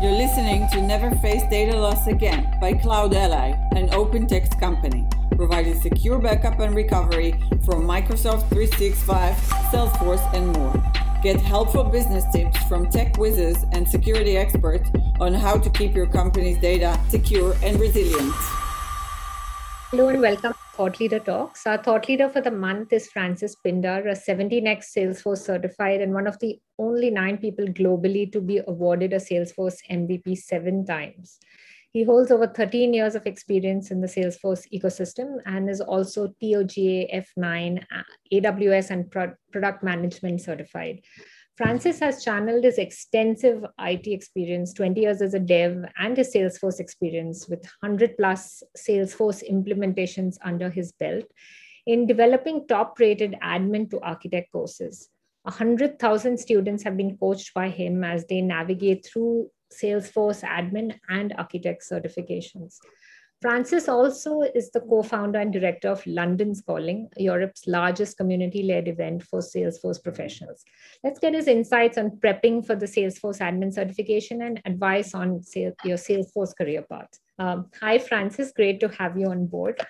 You're listening to Never Face Data Loss Again by CloudAlly, an OpenText company, providing secure backup and recovery from Microsoft 365, Salesforce, and more. Get helpful business tips from tech whizzes and security experts on how to keep your company's data secure and resilient. Hello and welcome Thought Leader Talks. Our thought leader for the month is Francis Pindar, a 17x Salesforce certified and one of the only nine people globally to be awarded a Salesforce MVP seven times. He holds over 13 years of experience in the Salesforce ecosystem and is also TOGAF 9, AWS, and Pro- product management certified. Francis has channeled his extensive IT experience, 20 years as a dev, and his Salesforce experience with 100 plus Salesforce implementations under his belt in developing top rated admin to architect courses. 100,000 students have been coached by him as they navigate through Salesforce admin and architect certifications. Francis also is the co founder and director of London's Calling, Europe's largest community led event for Salesforce professionals. Let's get his insights on prepping for the Salesforce admin certification and advice on your Salesforce career path. Um, hi, Francis. Great to have you on board.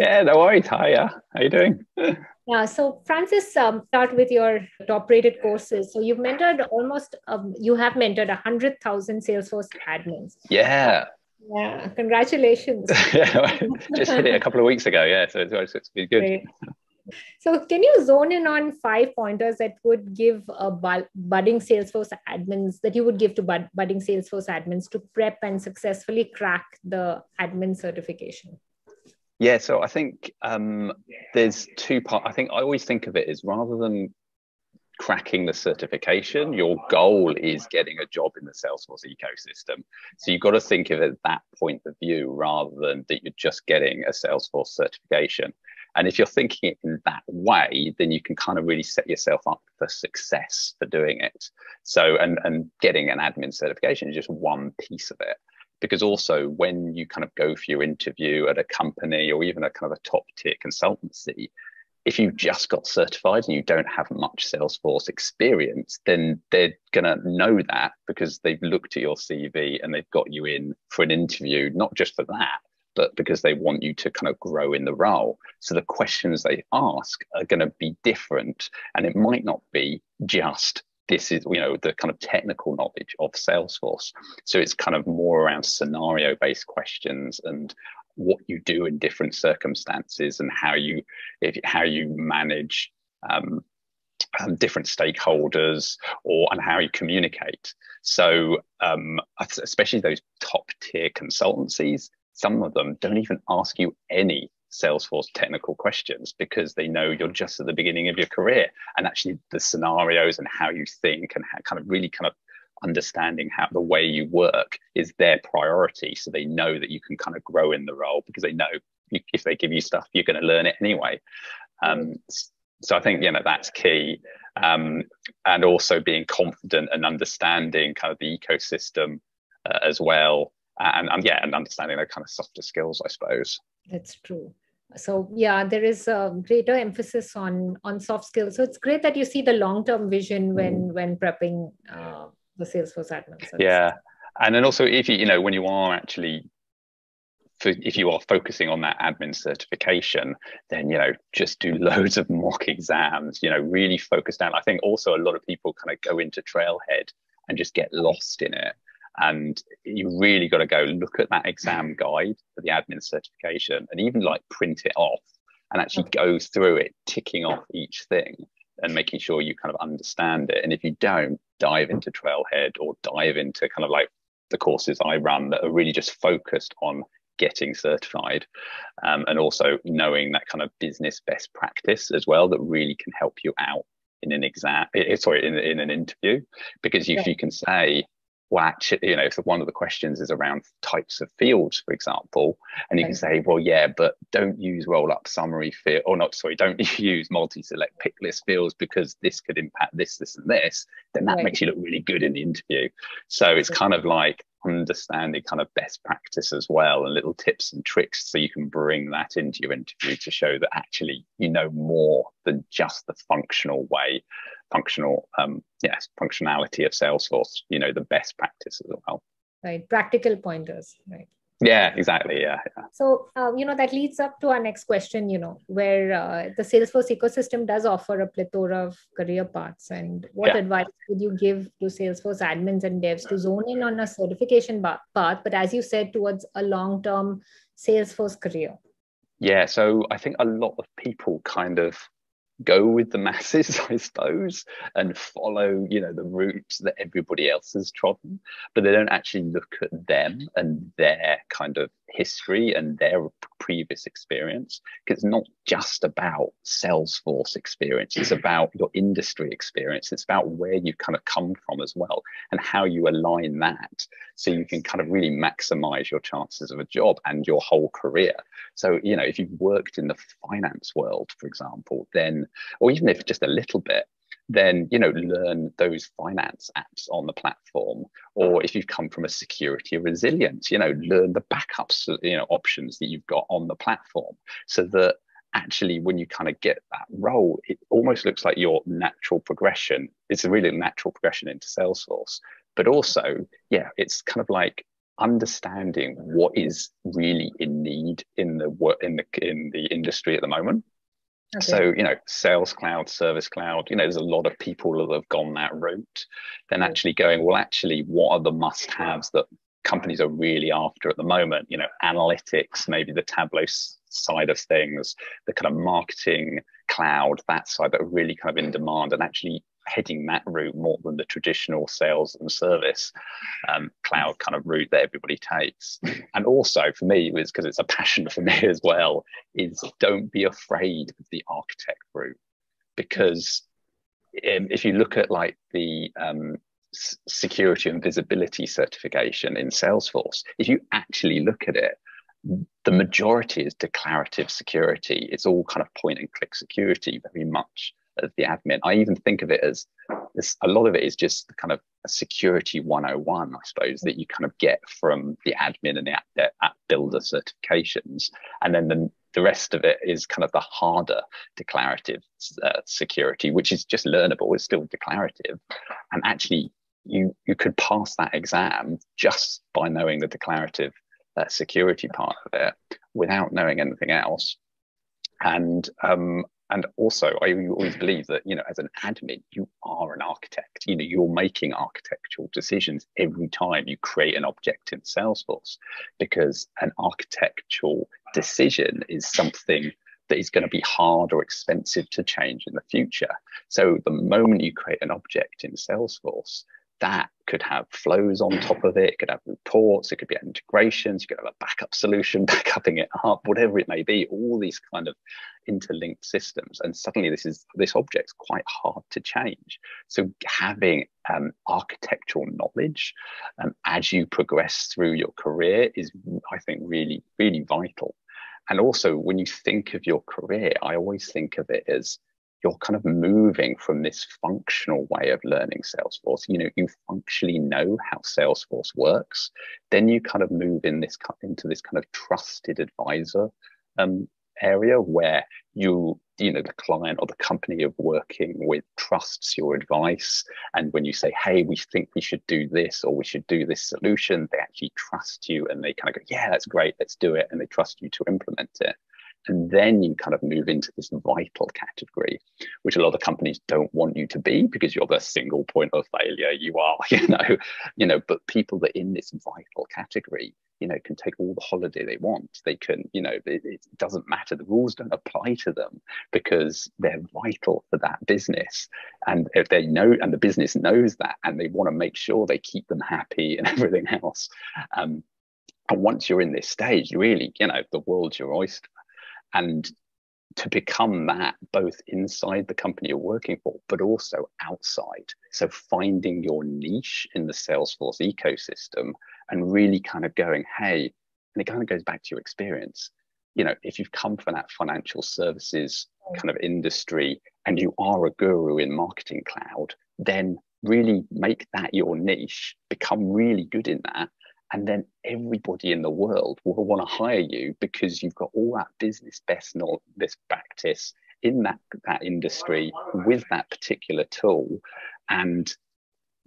Yeah, no worries. Hi, yeah. How are you doing? Yeah, so Francis, um, start with your top-rated courses. So you've mentored almost, um, you have mentored 100,000 Salesforce admins. Yeah. Yeah, congratulations. yeah, just hit it a couple of weeks ago. Yeah, so it's, it's been good. Great. So, can you zone in on five pointers that would give a budding Salesforce admins that you would give to bud- budding Salesforce admins to prep and successfully crack the admin certification? Yeah, so I think um, there's two parts. I think I always think of it as rather than cracking the certification, your goal is getting a job in the Salesforce ecosystem. So you've got to think of it that point of view rather than that you're just getting a Salesforce certification. And if you're thinking it in that way, then you can kind of really set yourself up for success for doing it. So, and, and getting an admin certification is just one piece of it because also when you kind of go for your interview at a company or even a kind of a top tier consultancy if you've just got certified and you don't have much salesforce experience then they're going to know that because they've looked at your cv and they've got you in for an interview not just for that but because they want you to kind of grow in the role. So the questions they ask are going to be different and it might not be just this is you know the kind of technical knowledge of salesforce. So it's kind of more around scenario based questions and what you do in different circumstances and how you if, how you manage um, um, different stakeholders or and how you communicate so um, especially those top tier consultancies some of them don't even ask you any Salesforce technical questions because they know you're just at the beginning of your career. And actually, the scenarios and how you think and how kind of really kind of understanding how the way you work is their priority. So they know that you can kind of grow in the role because they know if they give you stuff, you're going to learn it anyway. Um, so I think you know that's key, um, and also being confident and understanding kind of the ecosystem uh, as well, and, and yeah, and understanding the kind of softer skills, I suppose. That's true so yeah there is a greater emphasis on on soft skills so it's great that you see the long term vision when when prepping uh, the salesforce admin yeah. And then also if you you know when you are actually if you are focusing on that admin certification then you know just do loads of mock exams you know really focus down. I think also a lot of people kind of go into trailhead and just get lost in it. And you really got to go look at that exam mm. guide for the admin certification and even like print it off and actually mm. go through it, ticking off each thing and making sure you kind of understand it. And if you don't, dive into Trailhead or dive into kind of like the courses I run that are really just focused on getting certified um, and also knowing that kind of business best practice as well that really can help you out in an exam eh, eh, sorry in, in an interview because if yeah. you can say well, actually, you know, if one of the questions is around types of fields, for example, and you okay. can say, well, yeah, but don't use roll up summary field, or not, sorry, don't use multi select pick list fields because this could impact this, this, and this, then that right. makes you look really good in the interview. So it's kind of like understanding kind of best practice as well and little tips and tricks so you can bring that into your interview to show that actually you know more than just the functional way functional um yes functionality of salesforce you know the best practice as well right? Practical pointers, right? Yeah, exactly. Yeah. yeah. So, um, you know, that leads up to our next question, you know, where uh, the Salesforce ecosystem does offer a plethora of career paths. And what yeah. advice would you give to Salesforce admins and devs to zone in on a certification path, but as you said, towards a long term Salesforce career? Yeah. So I think a lot of people kind of go with the masses, I suppose, and follow, you know, the routes that everybody else has trodden, but they don't actually look at them and their kind of history and their previous experience. Because it's not just about Salesforce experience, it's about your industry experience. It's about where you've kind of come from as well and how you align that so you can kind of really maximize your chances of a job and your whole career. So, you know, if you've worked in the finance world, for example, then, or even if just a little bit, then you know learn those finance apps on the platform or mm-hmm. if you've come from a security resilience you know learn the backups you know options that you've got on the platform so that actually when you kind of get that role it almost looks like your natural progression. It's a really natural progression into salesforce but also yeah it's kind of like understanding what is really in need in the work in the in the industry at the moment Okay. So, you know, sales cloud, service cloud, you know, there's a lot of people that have gone that route. Then actually going, well, actually, what are the must haves that companies are really after at the moment? You know, analytics, maybe the Tableau side of things, the kind of marketing cloud, that side that are really kind of in demand and actually heading that route more than the traditional sales and service um, cloud kind of route that everybody takes. And also for me, was because it's a passion for me as well, is don't be afraid of the architect route. Because um, if you look at like the um, security and visibility certification in Salesforce, if you actually look at it, the majority is declarative security. It's all kind of point and click security very much as the admin. I even think of it as this, a lot of it is just kind of security 101, I suppose, that you kind of get from the admin and the app, the app builder certifications. And then the, the rest of it is kind of the harder declarative uh, security, which is just learnable, it's still declarative. And actually, you, you could pass that exam just by knowing the declarative uh, security part of it without knowing anything else. And um, and also i always believe that you know as an admin you are an architect. You know you're making architectural decisions every time you create an object in salesforce because an architectural decision is something that is going to be hard or expensive to change in the future. So the moment you create an object in salesforce that could have flows on top of it. It could have reports. It could be integrations. You could have a backup solution, backupping it up, whatever it may be. All these kind of interlinked systems, and suddenly this is this object's quite hard to change. So having um, architectural knowledge um, as you progress through your career is, I think, really really vital. And also, when you think of your career, I always think of it as you're kind of moving from this functional way of learning Salesforce. You know, you functionally know how Salesforce works. Then you kind of move in this into this kind of trusted advisor um, area where you you know the client or the company you're working with trusts your advice and when you say hey we think we should do this or we should do this solution they actually trust you and they kind of go yeah that's great let's do it and they trust you to implement it and then you kind of move into this vital category, which a lot of companies don't want you to be because you're the single point of failure. You are, you know, you know, but people that are in this vital category, you know, can take all the holiday they want. They can, you know, it, it doesn't matter. The rules don't apply to them because they're vital for that business. And if they know, and the business knows that, and they want to make sure they keep them happy and everything else. Um, and once you're in this stage, really, you know, the world's your oyster and to become that both inside the company you're working for, but also outside. So finding your niche in the Salesforce ecosystem and really kind of going, hey, and it kind of goes back to your experience. You know, if you've come from that financial services mm. kind of industry and you are a guru in marketing cloud, then really make that your niche, become really good in that, and then everybody in the world will want to hire you because you've got all that business best knowledge, this practice in that that industry with that particular tool and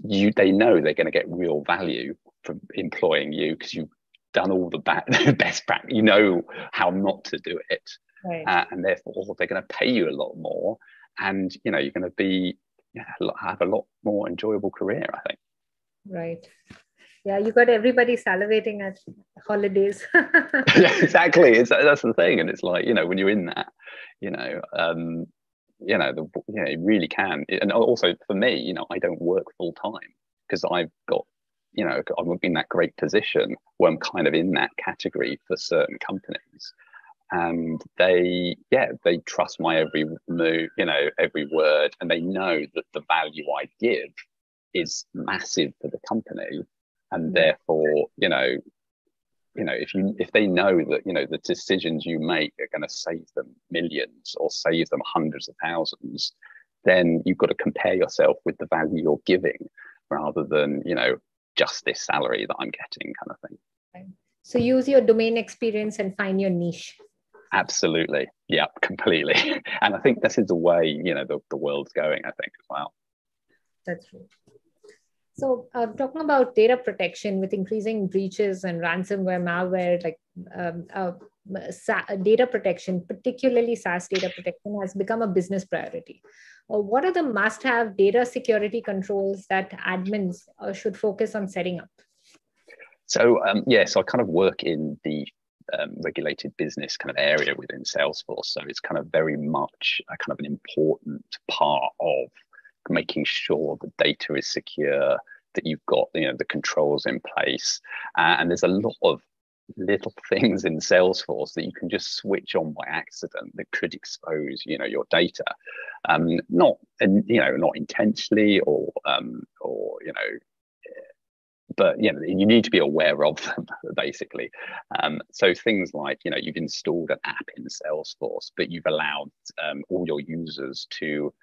you they know they're going to get real value from employing you because you've done all the best practice. You know how not to do it, right. uh, and therefore they're going to pay you a lot more, and you know you're going to be yeah, have a lot more enjoyable career. I think. Right. Yeah, you got everybody salivating at holidays. yeah, exactly. It's, that's the thing, and it's like you know when you're in that, you know, um, you know, the, you know, it really can. And also for me, you know, I don't work full time because I've got, you know, I'm in that great position where I'm kind of in that category for certain companies. And they, yeah, they trust my every move, you know, every word, and they know that the value I give is massive for the company. And mm. therefore, you know, you know if you if they know that you know the decisions you make are going to save them millions or save them hundreds of thousands then you've got to compare yourself with the value you're giving rather than you know just this salary that i'm getting kind of thing. So use your domain experience and find your niche. Absolutely. Yeah completely. And i think this is the way you know the, the world's going i think as well. That's true so, uh, talking about data protection with increasing breaches and ransomware, malware, like um, uh, data protection, particularly SaaS data protection, has become a business priority. Uh, what are the must have data security controls that admins uh, should focus on setting up? So, um, yeah, so I kind of work in the um, regulated business kind of area within Salesforce. So, it's kind of very much a kind of an important part of making sure the data is secure, that you've got you know the controls in place, uh, and there's a lot of little things in Salesforce that you can just switch on by accident that could expose you know your data, um, not and you know not intentionally or um, or you know but you know you need to be aware of them basically. Um, so things like you know you've installed an app in salesforce but you've allowed um, all your users to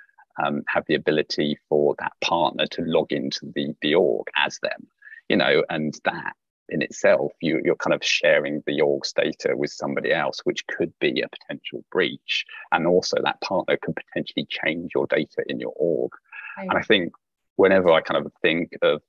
um, have the ability for that partner to log into the, the org as them, you know, and that in itself, you, you're kind of sharing the org's data with somebody else, which could be a potential breach. And also that partner could potentially change your data in your org. Right. And I think whenever I kind of think of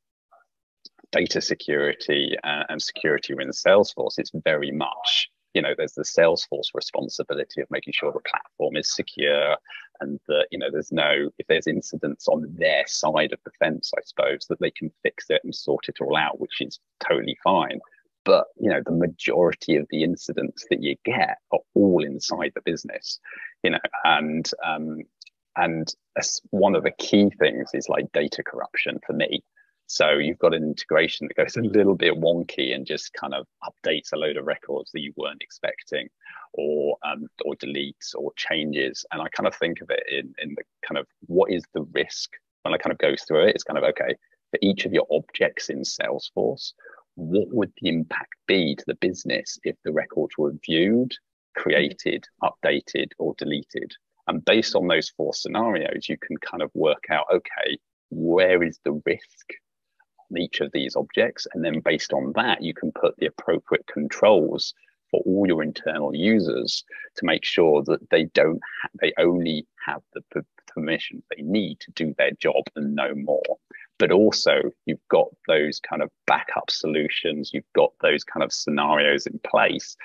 data security uh, and security within Salesforce, it's very much you know there's the salesforce responsibility of making sure the platform is secure and that you know there's no if there's incidents on their side of the fence i suppose that they can fix it and sort it all out which is totally fine. But you know the majority of the incidents that you get are all inside the business you know and um and one of the key things is like data corruption for me so you've got an integration that goes a little bit wonky and just kind of updates a load of records that you weren't expecting, or um, or deletes or changes. And I kind of think of it in in the kind of what is the risk when I kind of go through it. It's kind of okay for each of your objects in Salesforce. What would the impact be to the business if the records were viewed, created, updated, or deleted? And based on those four scenarios, you can kind of work out okay, where is the risk each of these objects. And then based on that, you can put the appropriate controls for all your internal users to make sure that they don't, ha- they only have the p- permission they need to do their job and no more. But also, you've got those kind of backup solutions, you've got those kind of scenarios in place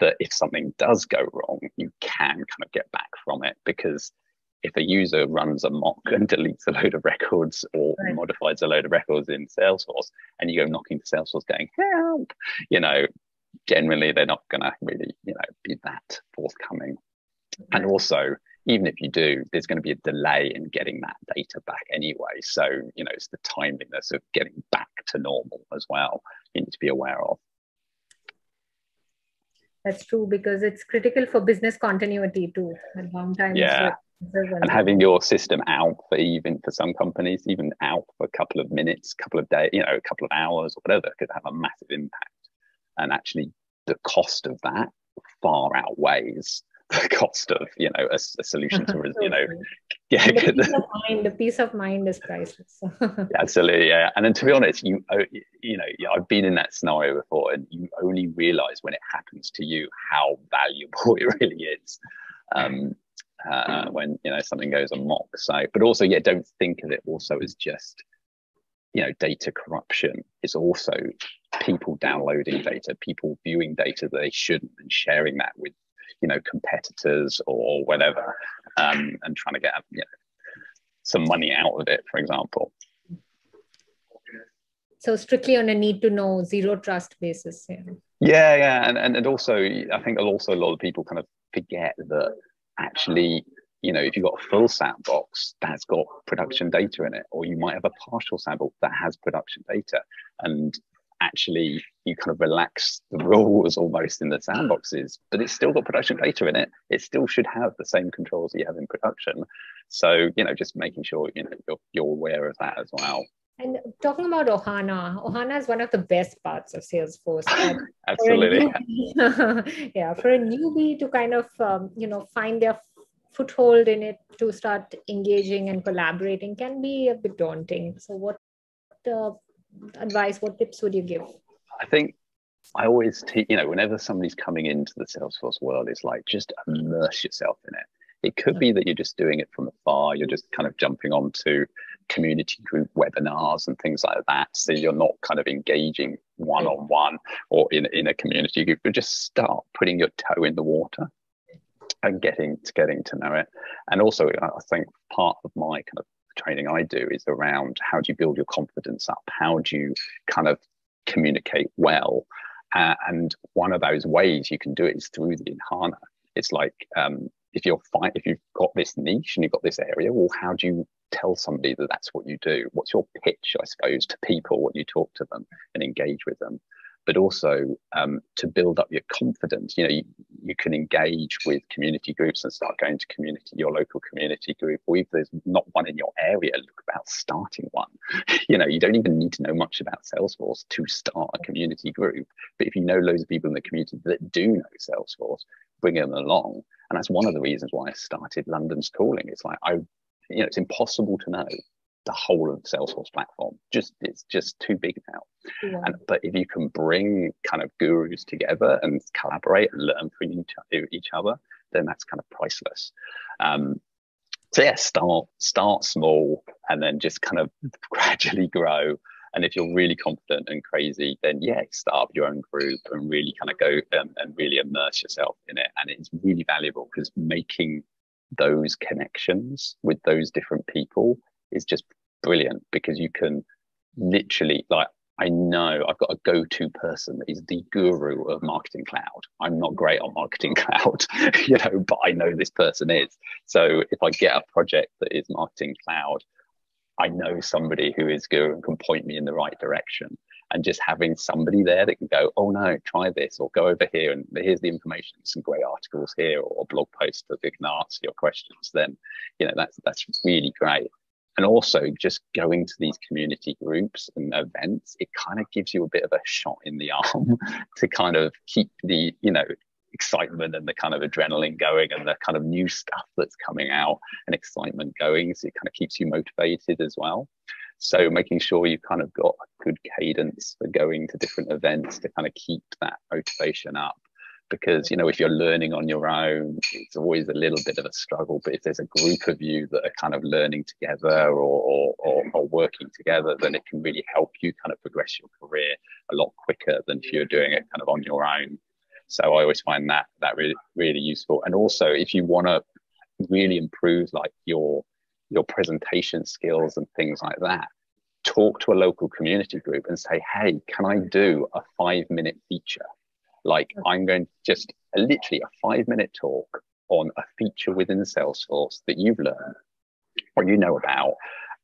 that if something does go wrong, you can kind of get back from it because if a user runs a mock and deletes a load of records or right. modifies a load of records in Salesforce and you go knocking to Salesforce going, help, you know, generally they're not going to really, you know, be that forthcoming. Right. And also, even if you do, there's going to be a delay in getting that data back anyway. So, you know, it's the timeliness of getting back to normal as well. You need to be aware of. That's true because it's critical for business continuity too. At long time. Yeah and having your system out for even for some companies even out for a couple of minutes couple of days you know a couple of hours or whatever could have a massive impact. And actually the cost of that far outweighs the cost of you know a, a solution to you know yeah the peace, of mind, the peace of mind is priceless. Absolutely yeah. And then to be honest you you know i've been in that scenario before and you only realize when it happens to you how valuable it really is. Um, uh, when you know something goes amok. So, but also, yeah, don't think of it also as just you know data corruption. It's also people downloading data, people viewing data that they shouldn't, and sharing that with you know competitors or whatever, um, and trying to get you know, some money out of it, for example. So strictly on a need to know zero trust basis. Yeah, yeah, yeah. And, and and also I think also a lot of people kind of forget that actually you know, if you've got a full sandbox that's got production data in it, or you might have a partial sandbox that has production data, and actually you kind of relax the rules almost in the sandboxes, but it's still got production data in it. It still should have the same controls that you have in production. So, you know, just making sure, you know, you're, you're aware of that as well. And talking about Ohana, Ohana is one of the best parts of Salesforce. Absolutely. For yeah, for a newbie to kind of um, you know find their foothold in it to start engaging and collaborating can be a bit daunting. So, what uh, advice, what tips would you give? I think I always teach, you know, whenever somebody's coming into the Salesforce world, it's like just immerse yourself in it. It could be that you're just doing it from afar, you're just kind of jumping onto community group webinars and things like that. So you're not kind of engaging one on one or in, in a community group, but just start putting your toe in the water and getting to getting to know it. And also, I think part of my kind of training I do is around how do you build your confidence up? How do you kind of communicate well? Uh, and one of those ways you can do it is through the Ohana. It's like um, if you're fine, if you've got this niche and you've got this area, well, how do you tell somebody that that's what you do? What's your pitch, I suppose, to people when you talk to them and engage with them? but also um, to build up your confidence. You know, you, you, can engage with community groups and start going to community, your local community group, or if there's not one in your area, look about starting one. You know, you don't even need to know much about Salesforce to start a community group. But if you know loads of people in the community that do know Salesforce, bring them along. And that's one of the reasons why I started London's Calling. It's like I, you know, it's impossible to know the whole of the Salesforce platform. Just it's just too big now. Yeah. And, but if you can bring kind of gurus together and collaborate and learn from each, each other, then that's kind of priceless. Um, so yeah, start start small and then just kind of gradually grow. And if you're really confident and crazy, then yeah, start up your own group and really kind of go um, and really immerse yourself in it. And it's really valuable because making those connections with those different people is just brilliant because you can literally like I know I've got a go-to person that is the guru of marketing cloud. I'm not great on marketing cloud, you know, but I know this person is. So if I get a project that is marketing cloud, I know somebody who is guru and can point me in the right direction. And just having somebody there that can go, oh no, try this, or go over here and here's the information, some great articles here, or blog posts that can answer your questions. Then, you know, that's that's really great and also just going to these community groups and events it kind of gives you a bit of a shot in the arm to kind of keep the you know excitement and the kind of adrenaline going and the kind of new stuff that's coming out and excitement going so it kind of keeps you motivated as well so making sure you've kind of got a good cadence for going to different events to kind of keep that motivation up. Because you know if you're learning on your own it's always a little bit of a struggle. But if there's a group of you that are kind of learning together or, or, or, or, working together then it can really help you kind of progress your career a lot quicker than if you're doing it kind of on your own. So i always find that that really really useful. And also if you want to really improve like your your presentation skills and things like that talk to a local community group and say hey can i do a five minute feature like mm. I'm going to just a, literally a five minute talk on a feature within Salesforce that you've learned or you know about.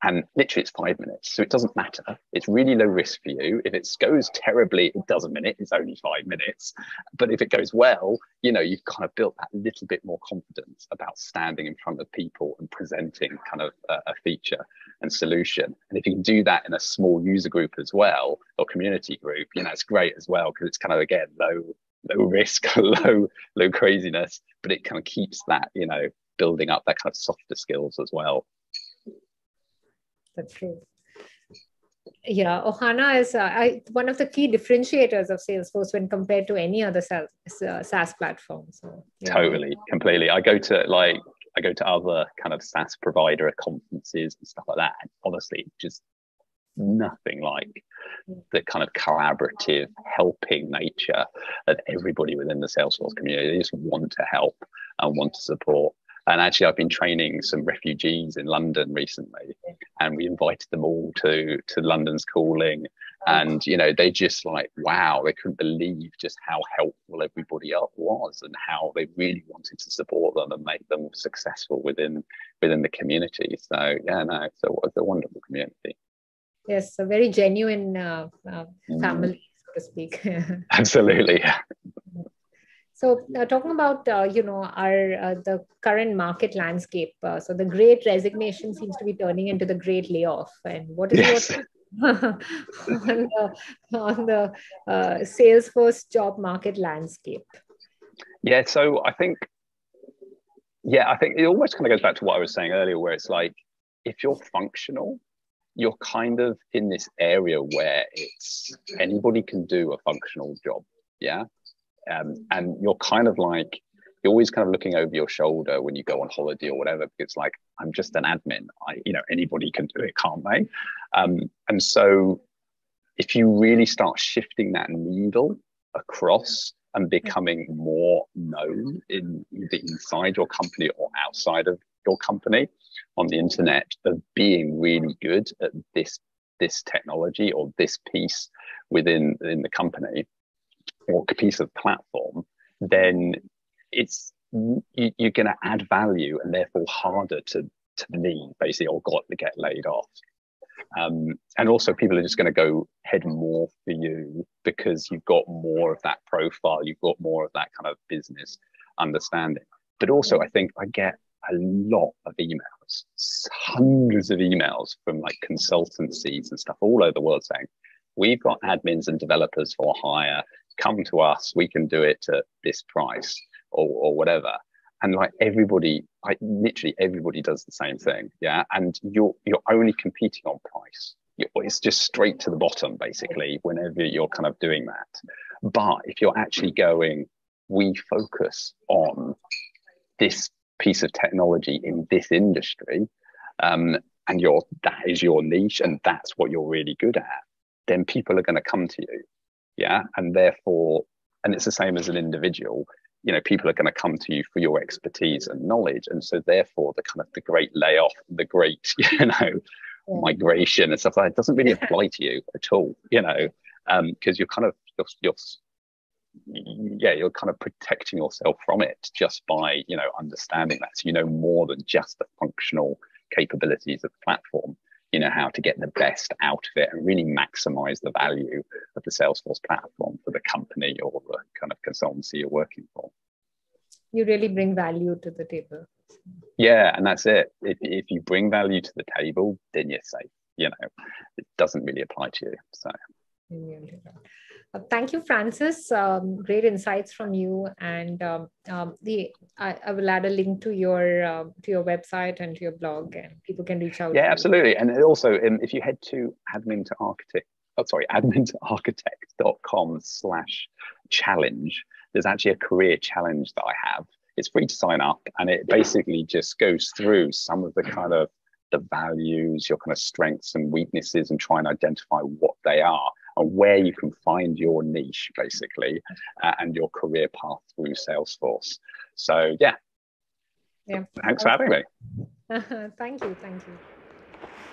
And literally it's five minutes. So it doesn't matter. It's really low risk for you. If it goes terribly, it does a minute. It's only five minutes. But if it goes well, you know, you've kind of built that little bit more confidence about standing in front of people and presenting kind of a, a feature and solution. And if you can do that in a small user group as well or community group, you know, it's great as well because it's kind of again low low risk, low low craziness, but it kind of keeps that you know building up that kind of softer skills as well. That's true. Yeah, Ohana is uh, I, one of the key differentiators of Salesforce when compared to any other SaaS, uh, SaaS platform. So yeah. totally, completely. I go to like I go to other kind of SaaS provider conferences and stuff like that. And honestly, just nothing like the kind of collaborative, helping nature that everybody within the Salesforce community. They just want to help and want to support. And actually, I've been training some refugees in London recently, and we invited them all to to London's Calling. And you know, they just like, wow, they couldn't believe just how helpful everybody else was, and how they really wanted to support them and make them successful within within the community. So yeah, no, it's a, it's a wonderful community. Yes, a very genuine uh, uh, mm. family, mm. so to speak. Absolutely. So, uh, talking about uh, you know our uh, the current market landscape, uh, so the Great Resignation seems to be turning into the Great Layoff, and what is yes. your on the on the uh, Salesforce job market landscape? Yeah, so I think, yeah, I think it almost kind of goes back to what I was saying earlier, where it's like if you're functional, you're kind of in this area where it's anybody can do a functional job. Yeah um, and you're kind of like you're always kind of looking over your shoulder when you go on holiday or whatever because it's like i'm just an admin. I you know anybody can do it can't they? Um, and so if you really start shifting that needle across and becoming more known in either inside your company or outside of your company on the internet of being really good at this this technology or this piece within in the company or a piece of platform, then it's you, are going to add value and therefore harder to to leave basically or got to get laid off. Um, and also people are just going to go head more for you because you've got more of that profile, you've got more of that kind of business understanding. But also, I think I get a lot of emails, hundreds of emails from like consultancies and stuff all over the world saying, we've got admins and developers for hire come to us, we can do it at this price or, or whatever. And like everybody, like literally everybody does the same thing. Yeah. And you're, you're only competing on price. It's just straight to the bottom, basically, whenever you're kind of doing that. But if you're actually going, we focus on this piece of technology in this industry, um, and your that is your niche, and that's what you're really good at, then people are going to come to you yeah and therefore and it's the same as an individual. You know people are going to come to you for your expertise and knowledge and so therefore the kind of the great layoff the great you know yeah. migration and stuff like that doesn't really apply to you at all you know because um, you're kind of you're, you're yeah you're kind of protecting yourself from it just by you know understanding that. So you know more than just the functional capabilities of the platform you know how to get the best out of it and really maximize the value of the salesforce platform for the company or the kind of consultancy you're working for. You really bring value to the table. Yeah and that's it. If, if you bring value to the table then you're safe you know. It doesn't really apply to you so thank you, Francis. Um, great insights from you. And um, um, the I, I, will add a link to your uh, to your website and to your blog, and people can reach out. Yeah, absolutely. And also, um, if you head to admin to architect, oh sorry, AdminToArchitect.com slash challenge, there's actually a career challenge that I have. It's free to sign up, and it basically just goes through some of the kind of the values, your kind of strengths and weaknesses, and try and identify what they are and where you can find your niche basically uh, and your career path through Salesforce. So yeah. Yeah. Thanks for having me. thank you. Thank you.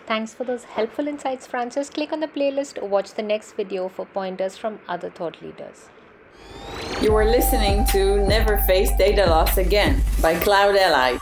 Thanks for those helpful insights, Francis. Click on the playlist or watch the next video for pointers from other thought leaders. You are listening to Never Face Data Loss Again by CloudAlly.